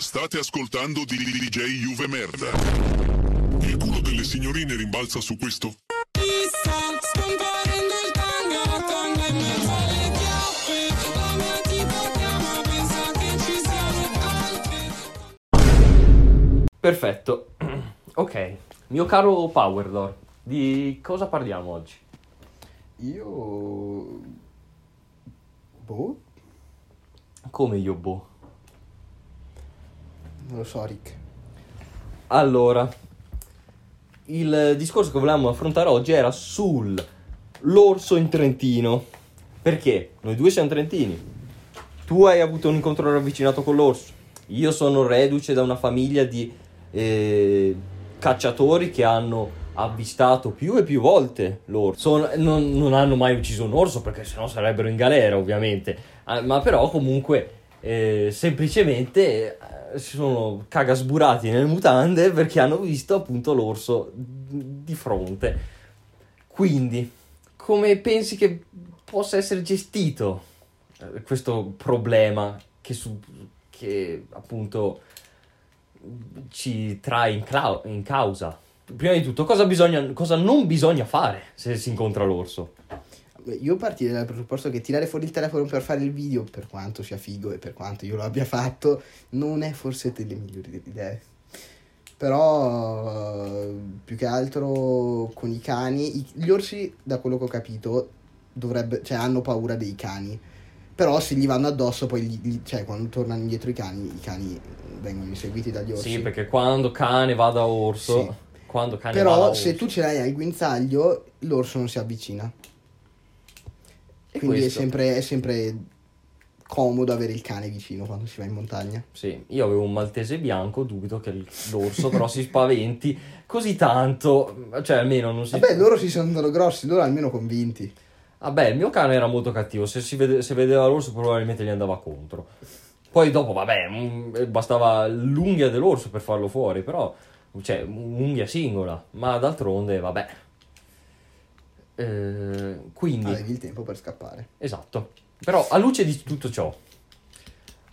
State ascoltando di DJ Juve Merda. Il culo delle signorine rimbalza su questo? Perfetto. ok, mio caro Powerdor, di cosa parliamo oggi? Io... Boh, Come io boh. Non lo so, Rick. Allora, il discorso che volevamo affrontare oggi era sul l'orso in Trentino. Perché? Noi due siamo trentini. Tu hai avuto un incontro ravvicinato con l'orso. Io sono reduce da una famiglia di eh, cacciatori che hanno avvistato più e più volte l'orso. Sono- non, non hanno mai ucciso un orso perché sennò sarebbero in galera, ovviamente. Ah, ma però comunque semplicemente eh, si sono cagasburati nelle mutande perché hanno visto appunto l'orso di fronte. Quindi, come pensi che possa essere gestito eh, questo problema che, su- che appunto ci trae in, clau- in causa? Prima di tutto, cosa, bisogna, cosa non bisogna fare se si incontra l'orso? Io partirei dal presupposto che tirare fuori il telefono per fare il video, per quanto sia figo e per quanto io lo abbia fatto, non è forse delle migliori idee. Però, più che altro con i cani, gli orsi, da quello che ho capito, dovrebbe, cioè, hanno paura dei cani. Però se gli vanno addosso, poi, gli- gli- cioè, quando tornano indietro i cani, i cani vengono inseguiti dagli orsi. Sì, perché quando cane va da orso, Sì. quando cane va da Però orso, se tu ce l'hai al guinzaglio, l'orso non si avvicina. E Quindi è sempre, è sempre comodo avere il cane vicino quando si va in montagna. Sì, io avevo un maltese bianco, dubito che l'orso però si spaventi così tanto, cioè almeno non si... Vabbè, loro si sentono grossi, loro almeno convinti. Vabbè, il mio cane era molto cattivo, se, si vede- se vedeva l'orso probabilmente gli andava contro. Poi dopo, vabbè, mm, bastava l'unghia dell'orso per farlo fuori, però, cioè, un'unghia singola, ma d'altronde, vabbè. Eh, quindi... Avevi il tempo per scappare. Esatto. Però a luce di tutto ciò,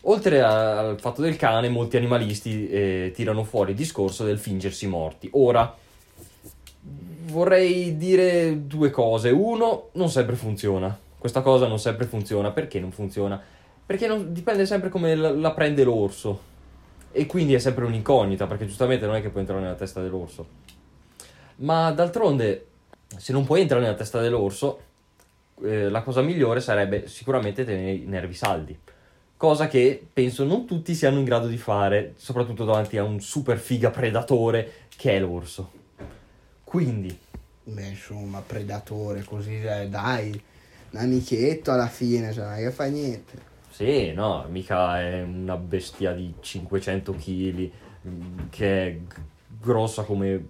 oltre a- al fatto del cane, molti animalisti eh, tirano fuori il discorso del fingersi morti. Ora, vorrei dire due cose. Uno, non sempre funziona. Questa cosa non sempre funziona. Perché non funziona? Perché non- dipende sempre come la, la prende l'orso. E quindi è sempre un'incognita, perché giustamente non è che puoi entrare nella testa dell'orso. Ma d'altronde, se non puoi entrare nella testa dell'orso, eh, la cosa migliore sarebbe sicuramente tenere i nervi saldi. Cosa che penso non tutti siano in grado di fare, soprattutto davanti a un super figa predatore che è l'orso. Quindi, Beh, insomma, predatore, così, eh, dai. Un amichetto alla fine, cioè, non è che fa niente. sì, no, mica è una bestia di 500 kg che è grossa come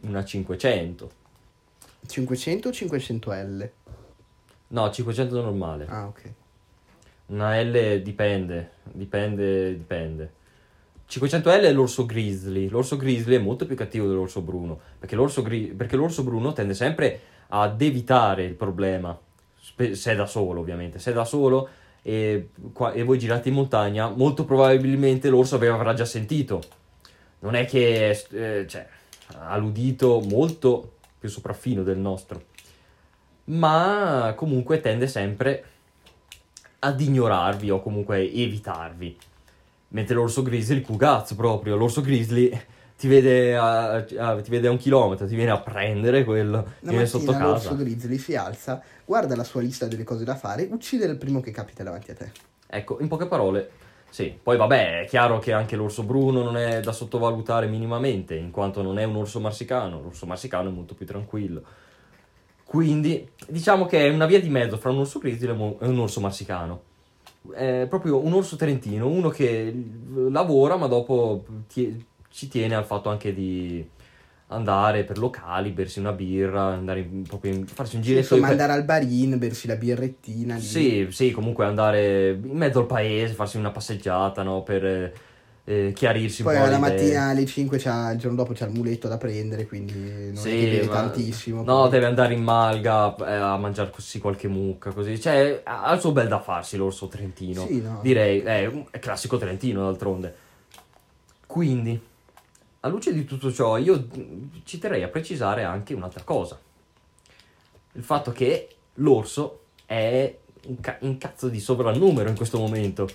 una 500. 500 o 500L? No, 500 normale. Ah, ok. Una L dipende, dipende, dipende. 500L è l'orso grizzly. L'orso grizzly è molto più cattivo dell'orso bruno. Perché l'orso, gri- perché l'orso bruno tende sempre ad evitare il problema. spe- se è da solo, ovviamente. Se è da solo e, qua- e voi girate in montagna, molto probabilmente l'orso vi avrà già sentito. Non è che eh, cioè, ha l'udito molto più sopraffino del nostro. Ma comunque tende sempre ad ignorarvi o comunque evitarvi. Mentre l'orso grizzly, il cugazzo proprio, l'orso grizzly ti vede a, a- ti vede a un chilometro, ti viene a prendere quello, Una viene sotto mattina l'orso casa. grizzly si alza, guarda la sua lista delle cose da fare, uccide il primo che capita davanti a te. Ecco, in poche parole, sì. Poi vabbè, è chiaro che anche l'orso bruno non è da sottovalutare minimamente, in quanto non è un orso marsicano. L'orso marsicano è molto più tranquillo. Quindi, diciamo che è una via di mezzo fra un orso grizzly e un orso marsicano. È proprio un orso trentino, uno che lavora, ma dopo ti- ci tiene al fatto anche di andare per locali, bersi una birra, andare in- proprio in- farsi un Sì, giretto. insomma, per- andare al barin, bersi la birrettina. lì. sì, sì, comunque andare in mezzo al paese, farsi una passeggiata, no? Per eh, eh, chiarirsi Poi un po' la mattina alle 5 c'ha, il giorno dopo c'ha il muletto da prendere, quindi non Sì, ma- tantissimo. No, quindi- deve andare in malga eh, a mangiarsi qualche mucca, così. Cioè, ha il suo bel da farsi l'orso trentino. Sì, no. Direi, è un è classico trentino d'altronde. Quindi, a luce di tutto ciò, io ci terrei a precisare anche un'altra cosa. Il fatto che l'orso è un, ca- un cazzo di sovrannumero in questo momento.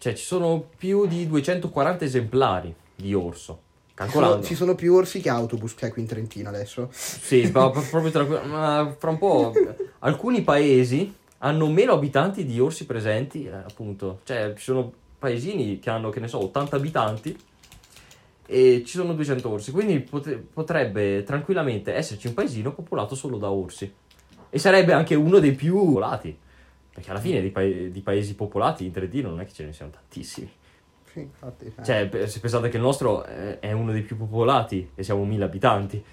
Cioè, ci sono più di 240 esemplari di orso. Calcolando. ci sono più orsi che autobus che è qui in Trentino adesso. Sì, ma pro- proprio tra, ma fra un po' alcuni paesi hanno meno abitanti di orsi presenti, eh, appunto. Cioè, ci sono paesini che hanno, che ne so, 80 abitanti e ci sono 200 orsi, quindi potrebbe tranquillamente esserci un paesino popolato solo da orsi. E sarebbe anche uno dei più popolati, perché alla fine di, pa- di paesi popolati in Trentino non è che ce ne siano tantissimi. Sì, infatti. eh. Cioè, se pensate che il nostro è è uno dei più popolati e siamo 1000 abitanti,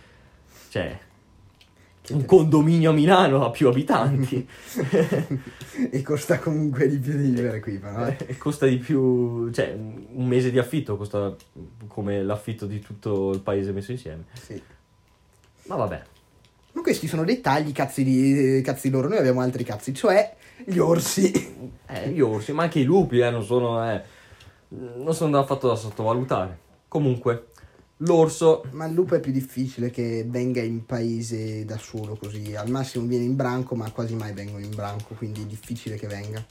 cioè, un condominio a Milano ha più abitanti e costa comunque di più di vivere qui, però. eh. e costa di più, cioè, un mese di affitto costa come l'affitto di tutto il paese messo insieme. Sì. Ma vabbè, Ma questi sono dettagli cazzi, di, cazzi loro, noi abbiamo altri cazzi, cioè gli orsi. eh, gli orsi, ma anche i lupi, eh, non sono, eh, non sono affatto da sottovalutare. Comunque, l'orso Ma il lupo è più difficile che venga in paese da solo così. Al massimo viene in branco, ma quasi mai vengono in branco, quindi è difficile che venga.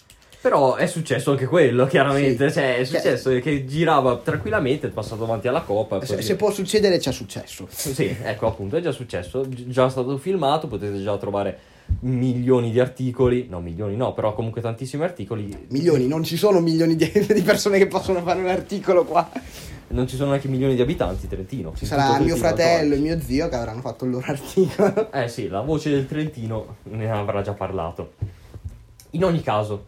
Però è successo anche quello, chiaramente. Sì. Cioè, è Cioè- successo che girava tranquillamente, è passato davanti alla coppa. Se, se può succedere, ci è successo. Sì, ecco appunto, è già successo, gi- già stato filmato, potete già trovare milioni di articoli, no milioni no, però comunque tantissimi articoli. Milioni, non ci sono milioni di, di persone che possono fare un articolo qua. Non ci sono neanche milioni di abitanti, Trentino. Ci sarà tutto mio Trentino, fratello e mio zio che avranno fatto il loro articolo. Eh sì, la voce del Trentino ne avrà già parlato. In ogni caso,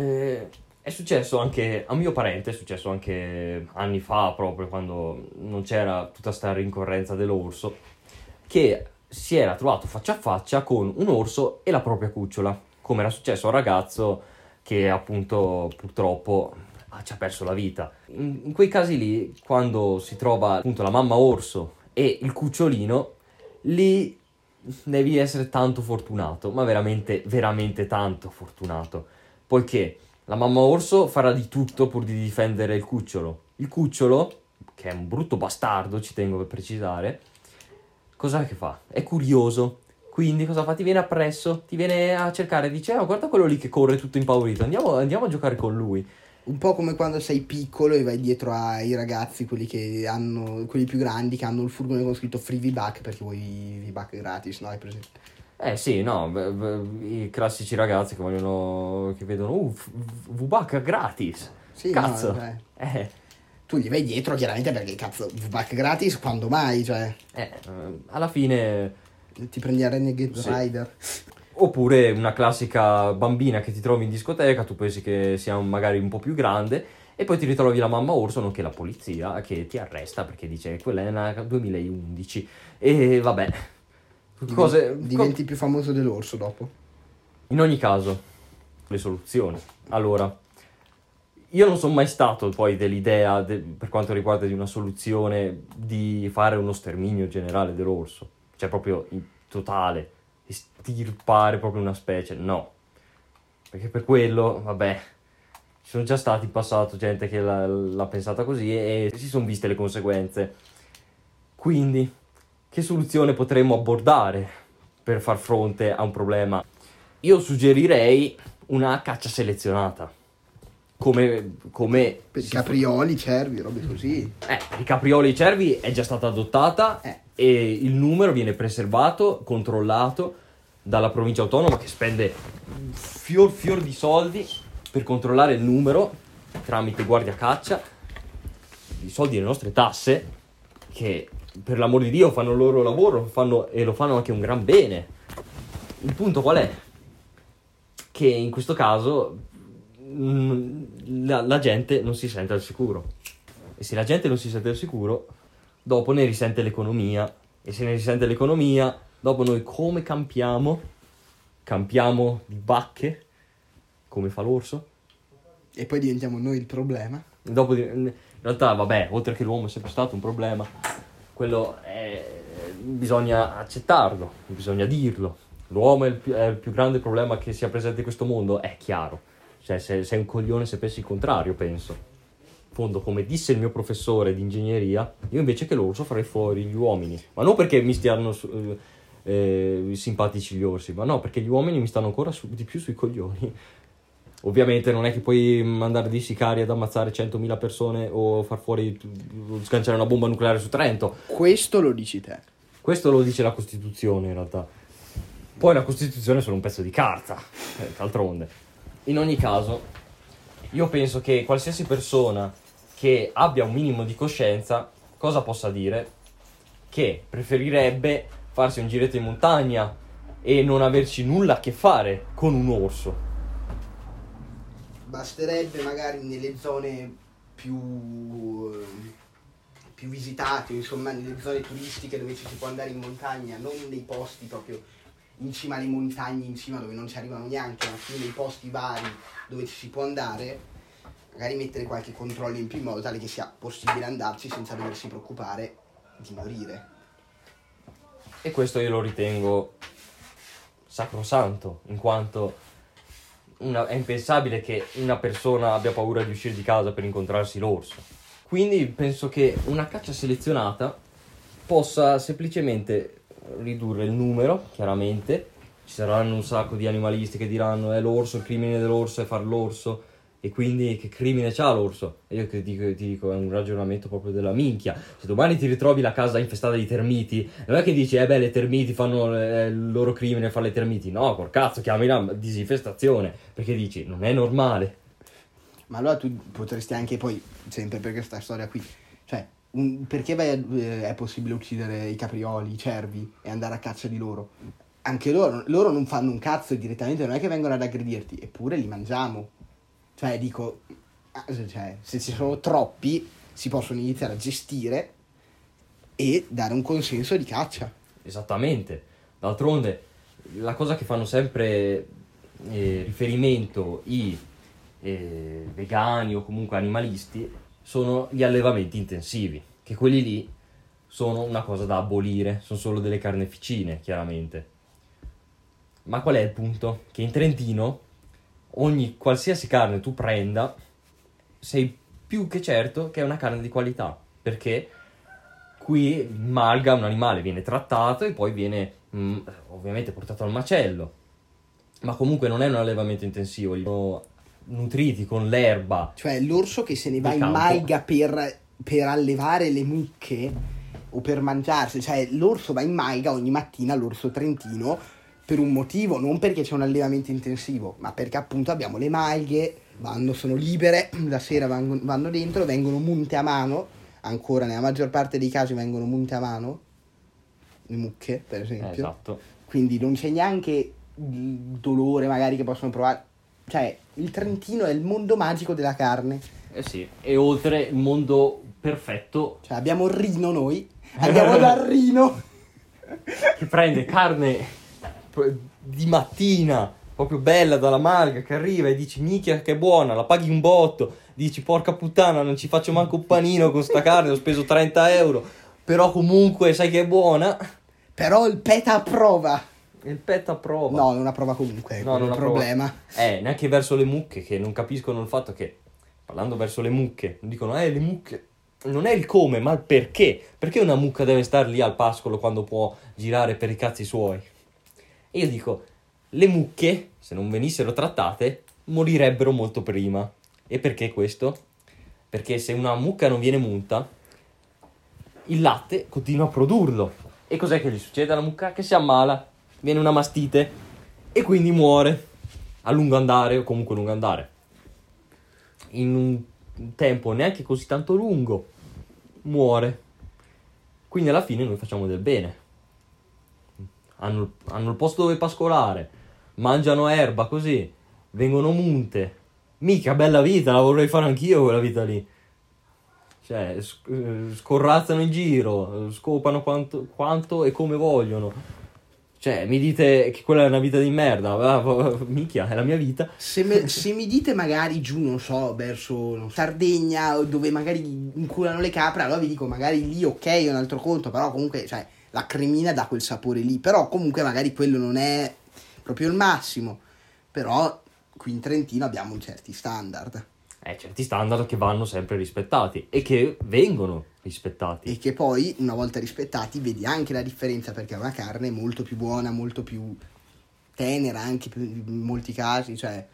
eh, è successo anche a mio parente, è successo anche anni fa, proprio quando non c'era tutta sta rincorrenza dell'orso, che si era trovato faccia a faccia con un orso e la propria cucciola, come era successo a un ragazzo che appunto purtroppo ah, ci ha perso la vita. In, in quei casi lì, quando si trova appunto la mamma orso e il cucciolino, lì devi essere tanto fortunato, ma veramente, veramente tanto fortunato, poiché la mamma orso farà di tutto pur di difendere il cucciolo. Il cucciolo, che è un brutto bastardo, ci tengo a precisare, cosa che fa? È curioso. Quindi cosa fa? Ti viene appresso, ti viene a cercare, dice, oh, guarda quello lì che corre tutto impaurito, andiamo, andiamo a giocare con lui. Un po' come quando sei piccolo e vai dietro ai ragazzi, quelli che hanno, quelli più grandi, che hanno il furgone con scritto free V-Buck perché vuoi V-Buck gratis, no? Hai presente? Eh sì, no, i classici ragazzi che vogliono, che vedono, uh, v- V-Buck gratis. Sì, Cazzo. no, eh. Eh, Tu gli vai dietro chiaramente perché cazzo, V-Buck gratis quando mai, cioè eh, alla fine, ti prendi a Renegade Sì. Rider. oppure una classica bambina che ti trovi in discoteca, tu pensi che sia magari un po' più grande, e poi ti ritrovi la mamma orso, nonché la polizia, che ti arresta perché dice, quella è una 2011. E vabbè, Cose... diventi più famoso dell'orso dopo. In ogni caso, le soluzioni. Allora, io non sono mai stato poi dell'idea, de- per quanto riguarda di una soluzione, di fare uno sterminio generale dell'orso. Cioè proprio in totale, estirpare proprio una specie. No. Perché per quello, vabbè, ci sono già stati in passato gente che l'ha, l'ha pensata così e, si sono viste le conseguenze. Quindi, che soluzione potremmo abbordare per far fronte a un problema? Io suggerirei una caccia selezionata. Come, come Per i caprioli, cervi, robe così. eh, per i caprioli e i cervi è già stata adottata Eh. e il numero viene preservato, controllato dalla provincia autonoma che spende fior fior di soldi per controllare il numero tramite guardia caccia, i soldi delle nostre tasse che per l'amor di Dio fanno il loro lavoro fanno- e lo fanno anche un gran bene. Il punto qual è? Che in questo caso mm, la, la gente non si sente al sicuro. E se la gente non si sente al sicuro, dopo ne risente l'economia. E se ne risente l'economia, dopo noi come campiamo? Campiamo di bacche, come fa l'orso. E poi diventiamo noi il problema. Dopo, in realtà, vabbè, oltre che l'uomo è sempre stato un problema, quello è, bisogna accettarlo, bisogna dirlo. L'uomo è il, più, è il più grande problema che sia presente in questo mondo, è chiaro. Cioè, se- sei un coglione se pensi il contrario, penso. in fondo, come disse il mio professore di ingegneria, io invece che l'orso farei fuori gli uomini. Ma non perché mi stiano eh, eh, simpatici gli orsi, ma no, perché gli uomini mi stanno ancora su- di più sui coglioni. Ovviamente non è che puoi mandare dei sicari ad ammazzare 100.000 persone o far fuori, sganciare una bomba nucleare su Trento. Questo lo dici te. Questo lo dice la Costituzione in realtà. Poi la Costituzione è solo un pezzo di carta, eh, d'altronde. In ogni caso, io penso che qualsiasi persona che abbia un minimo di coscienza, cosa possa dire? Che preferirebbe farsi un giretto in montagna e non averci nulla a che fare con un orso. Basterebbe magari nelle zone più, eh, più visitate, insomma nelle zone turistiche dove ci si può andare in montagna, non nei posti proprio in cima alle montagne, in cima dove non ci arrivano neanche, ma più nei posti vari dove ci si può andare, magari mettere qualche controllo in più in modo tale che sia possibile andarci senza doversi preoccupare di morire. E questo io lo ritengo sacrosanto, in quanto una- è impensabile che una persona abbia paura di uscire di casa per incontrarsi l'orso. Quindi penso che una caccia selezionata possa semplicemente ridurre il numero, chiaramente. Ci saranno un sacco di animalisti che diranno è l'orso, il crimine dell'orso è far l'orso. E quindi che crimine c'ha l'orso? E io ti dico, ti dico, è un ragionamento proprio della minchia. Se domani ti ritrovi la casa infestata di termiti, non è che dici, eh beh, le termiti fanno eh, il loro crimine fare le termiti. No, col cazzo, chiami la disinfestazione. Perché dici, non è normale. Ma allora tu potresti anche poi, sempre per questa storia qui, cioè, un- perché a- eh, è possibile uccidere i caprioli, i cervi e andare a caccia di loro? Anche loro, loro non fanno un cazzo direttamente, non è che vengono ad aggredirti, eppure li mangiamo. Cioè, dico, ah, cioè, se ci sono troppi, si possono iniziare a gestire e dare un consenso di caccia. Esattamente. D'altronde, la cosa che fanno sempre eh, riferimento i eh, vegani o comunque animalisti sono gli allevamenti intensivi, che quelli lì sono una cosa da abolire, sono solo delle carneficine, chiaramente. Ma qual è il punto? Che in Trentino ogni qualsiasi carne tu prenda, sei più che certo che è una carne di qualità, perché qui malga un animale, viene trattato e poi viene mm, ovviamente portato al macello. Ma comunque non è un allevamento intensivo, sono nutriti con l'erba. Cioè, l'orso che se ne va in campo. malga per, per allevare le mucche o per mangiarsi, cioè l'orso va in malga ogni mattina, l'orso trentino, per un motivo, non perché c'è un allevamento intensivo, ma perché appunto abbiamo le malghe, vanno, sono libere, la sera vanno, vanno dentro, vengono munte a mano, ancora nella maggior parte dei casi vengono munte a mano, le mucche per Eh, esempio esatto. quindi non c'è neanche il dolore magari che possono provare. Cioè, il Trentino è il mondo magico della carne. Eh sì. E oltre il mondo perfetto Cioè, abbiamo il rino noi, andiamo dal rino. che prende carne di mattina, proprio bella dalla malga, che arriva e dici minchia che buona, la paghi un botto, dici porca puttana non ci faccio manco un panino con sta carne, ho speso 30 euro, però comunque sai che è buona, Però il peta approva. il pet approva. No, non approva comunque, è No, non il approva. problema. Eh, neanche verso le mucche che non capiscono il fatto che, parlando verso le mucche, dicono, eh, le mucche. Non è il come, ma il perché. Perché una mucca deve star lì al pascolo quando può girare per i cazzi suoi? E io dico, le mucche, se non venissero trattate, morirebbero molto prima. E perché questo? Perché se una mucca non viene munta, il latte continua a produrlo. E cos'è che gli succede alla mucca? Che si ammala, viene una mastite e quindi muore a lungo andare o comunque a lungo andare. In un tempo neanche così tanto lungo muore. Quindi alla fine noi facciamo del bene. Hanno, hanno il posto dove pascolare, mangiano erba così, vengono munte. Mica bella vita, la vorrei fare anch'io quella vita lì. Cioè, eh, scorrazzano in giro, eh, scopano quanto, quanto e come vogliono. Cioè, mi dite che quella è una vita di merda. Minchia, è la mia vita. Se, me- se mi dite magari giù, non so, verso non Sardegna, dove magari inculano le capre, allora vi dico magari lì ok, è un altro conto, però comunque, cioè, la cremina dà quel sapore lì. Però comunque magari quello non è proprio il massimo. Però qui in Trentino abbiamo certi standard. eh, certi standard che vanno sempre rispettati e che vengono rispettati. E che poi, una volta rispettati, vedi anche la differenza perché è una carne molto più buona, molto più tenera anche in molti casi, cioè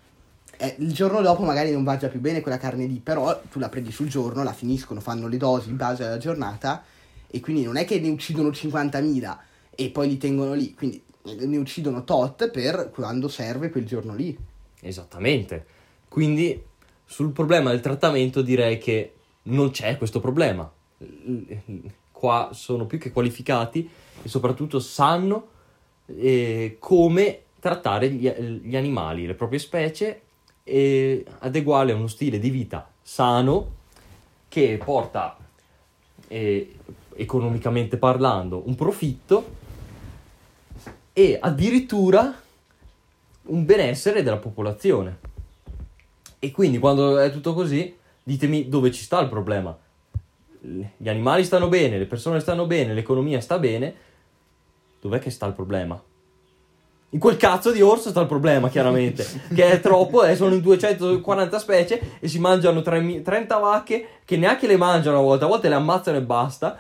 eh, il giorno dopo magari non va già più bene quella carne lì, però tu la prendi sul giorno, la finiscono, fanno le dosi in base alla giornata e quindi non è che ne uccidono 50.000 e poi li tengono lì, quindi ne uccidono tot per quando serve quel giorno lì. Esattamente. Quindi sul problema del trattamento direi che non c'è questo problema. Qua sono più che qualificati e soprattutto sanno eh, come trattare gli, gli animali, le proprie specie e adeguarle a uno stile di vita sano che porta, eh, economicamente parlando, un profitto e addirittura un benessere della popolazione. E quindi quando è tutto così, ditemi dove ci sta il problema. Gli animali stanno bene, le persone stanno bene, l'economia sta bene. Dov'è che sta il problema? In quel cazzo di orso sta il problema, chiaramente. che è troppo, eh, sono in 240 specie e si mangiano 3.000 30 vacche che neanche le mangiano a volte, a volte le ammazzano e basta.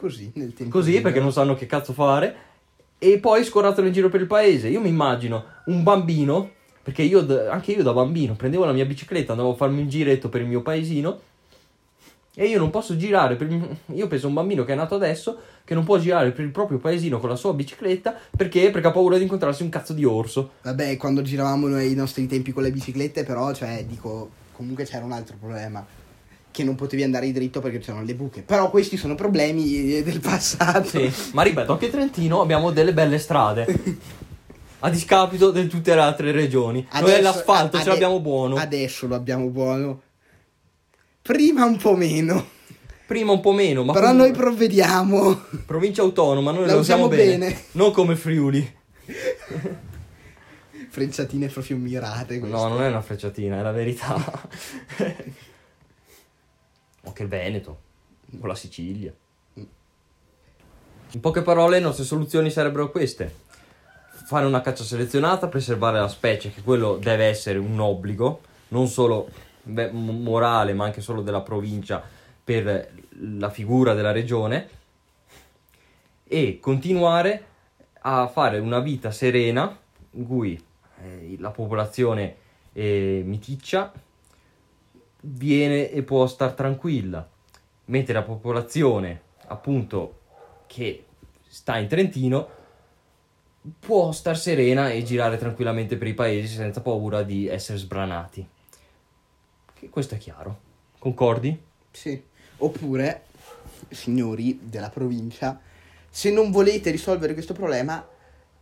Così nel tempo. Così libero. perché non sanno che cazzo fare. E poi scorratelo in giro per il paese. Io mi immagino un bambino, perché io, anche io da bambino prendevo la mia bicicletta, andavo a farmi un giretto per il mio paesino. E io non posso girare, per io penso a un bambino che è nato adesso, che non può girare per il proprio paesino con la sua bicicletta, perché? Perché ha paura di incontrarsi un cazzo di orso. Vabbè, quando giravamo noi ai nostri tempi con le biciclette, però, cioè, dico, comunque c'era un altro problema. Che non potevi andare dritto perché c'erano le buche. Però questi sono problemi eh, del passato. Sì, ma ripeto, anche Trentino abbiamo delle belle strade. A discapito di tutte le altre regioni. Noi Adesso- l'asfalto ade- ce l'abbiamo buono. Adesso lo abbiamo buono. Prima un po' meno. Prima un po' meno, ma però comunque- noi provvediamo. Provincia autonoma, noi La la usiamo usiamo bene. bene. Non come Friuli. Frecciatine proprio mirate. queste. No, non è una frecciatina, è la verità. o che il Veneto, o la Sicilia. In poche parole, le nostre soluzioni sarebbero queste. Fare una caccia selezionata, preservare la specie, che quello deve essere un obbligo, non solo morale, ma anche solo della provincia per la figura della regione. E continuare a fare una vita serena in cui eh, la popolazione eh, miticcia viene e può star tranquilla, mentre la popolazione appunto che sta in Trentino può star serena e girare tranquillamente per i paesi senza paura di essere sbranati. Che questo è chiaro. Concordi? Sì. Oppure, signori della provincia, se non volete risolvere questo problema,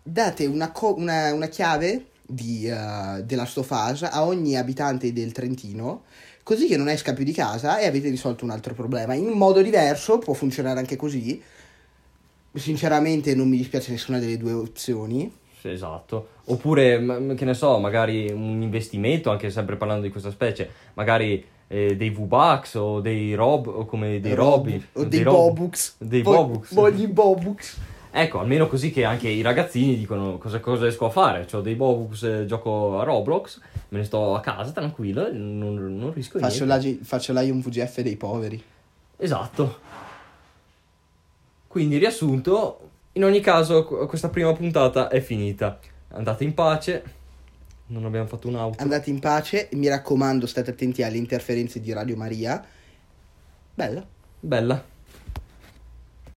date una, co- una- una chiave di, eh, della stofasa a ogni abitante del Trentino, così che non esca più di casa e avete risolto un altro problema. In modo diverso, può funzionare anche così. Sinceramente non mi dispiace nessuna delle due opzioni. Esatto. Oppure, che ne so, magari un investimento, anche sempre parlando di questa specie, magari eh, dei V-Bucks o dei Rob, o come dei Rob- Robi. O dei, Rob- Bobux. Dei Bobux. Voglio Bobux. Ecco, almeno così che anche i ragazzini dicono cosa, cosa riesco a fare. Ho dei Bobux, eh, gioco a Roblox, me ne sto a casa tranquillo, e non, non rischio Faccio, niente. la, faccio là un VGF dei poveri. Esatto. Quindi, riassunto, in ogni caso, qu- questa prima puntata è finita. Andate in pace. Non abbiamo fatto un'auto. Andate in pace, mi raccomando, state attenti alle interferenze di Radio Maria. Bella. Bella.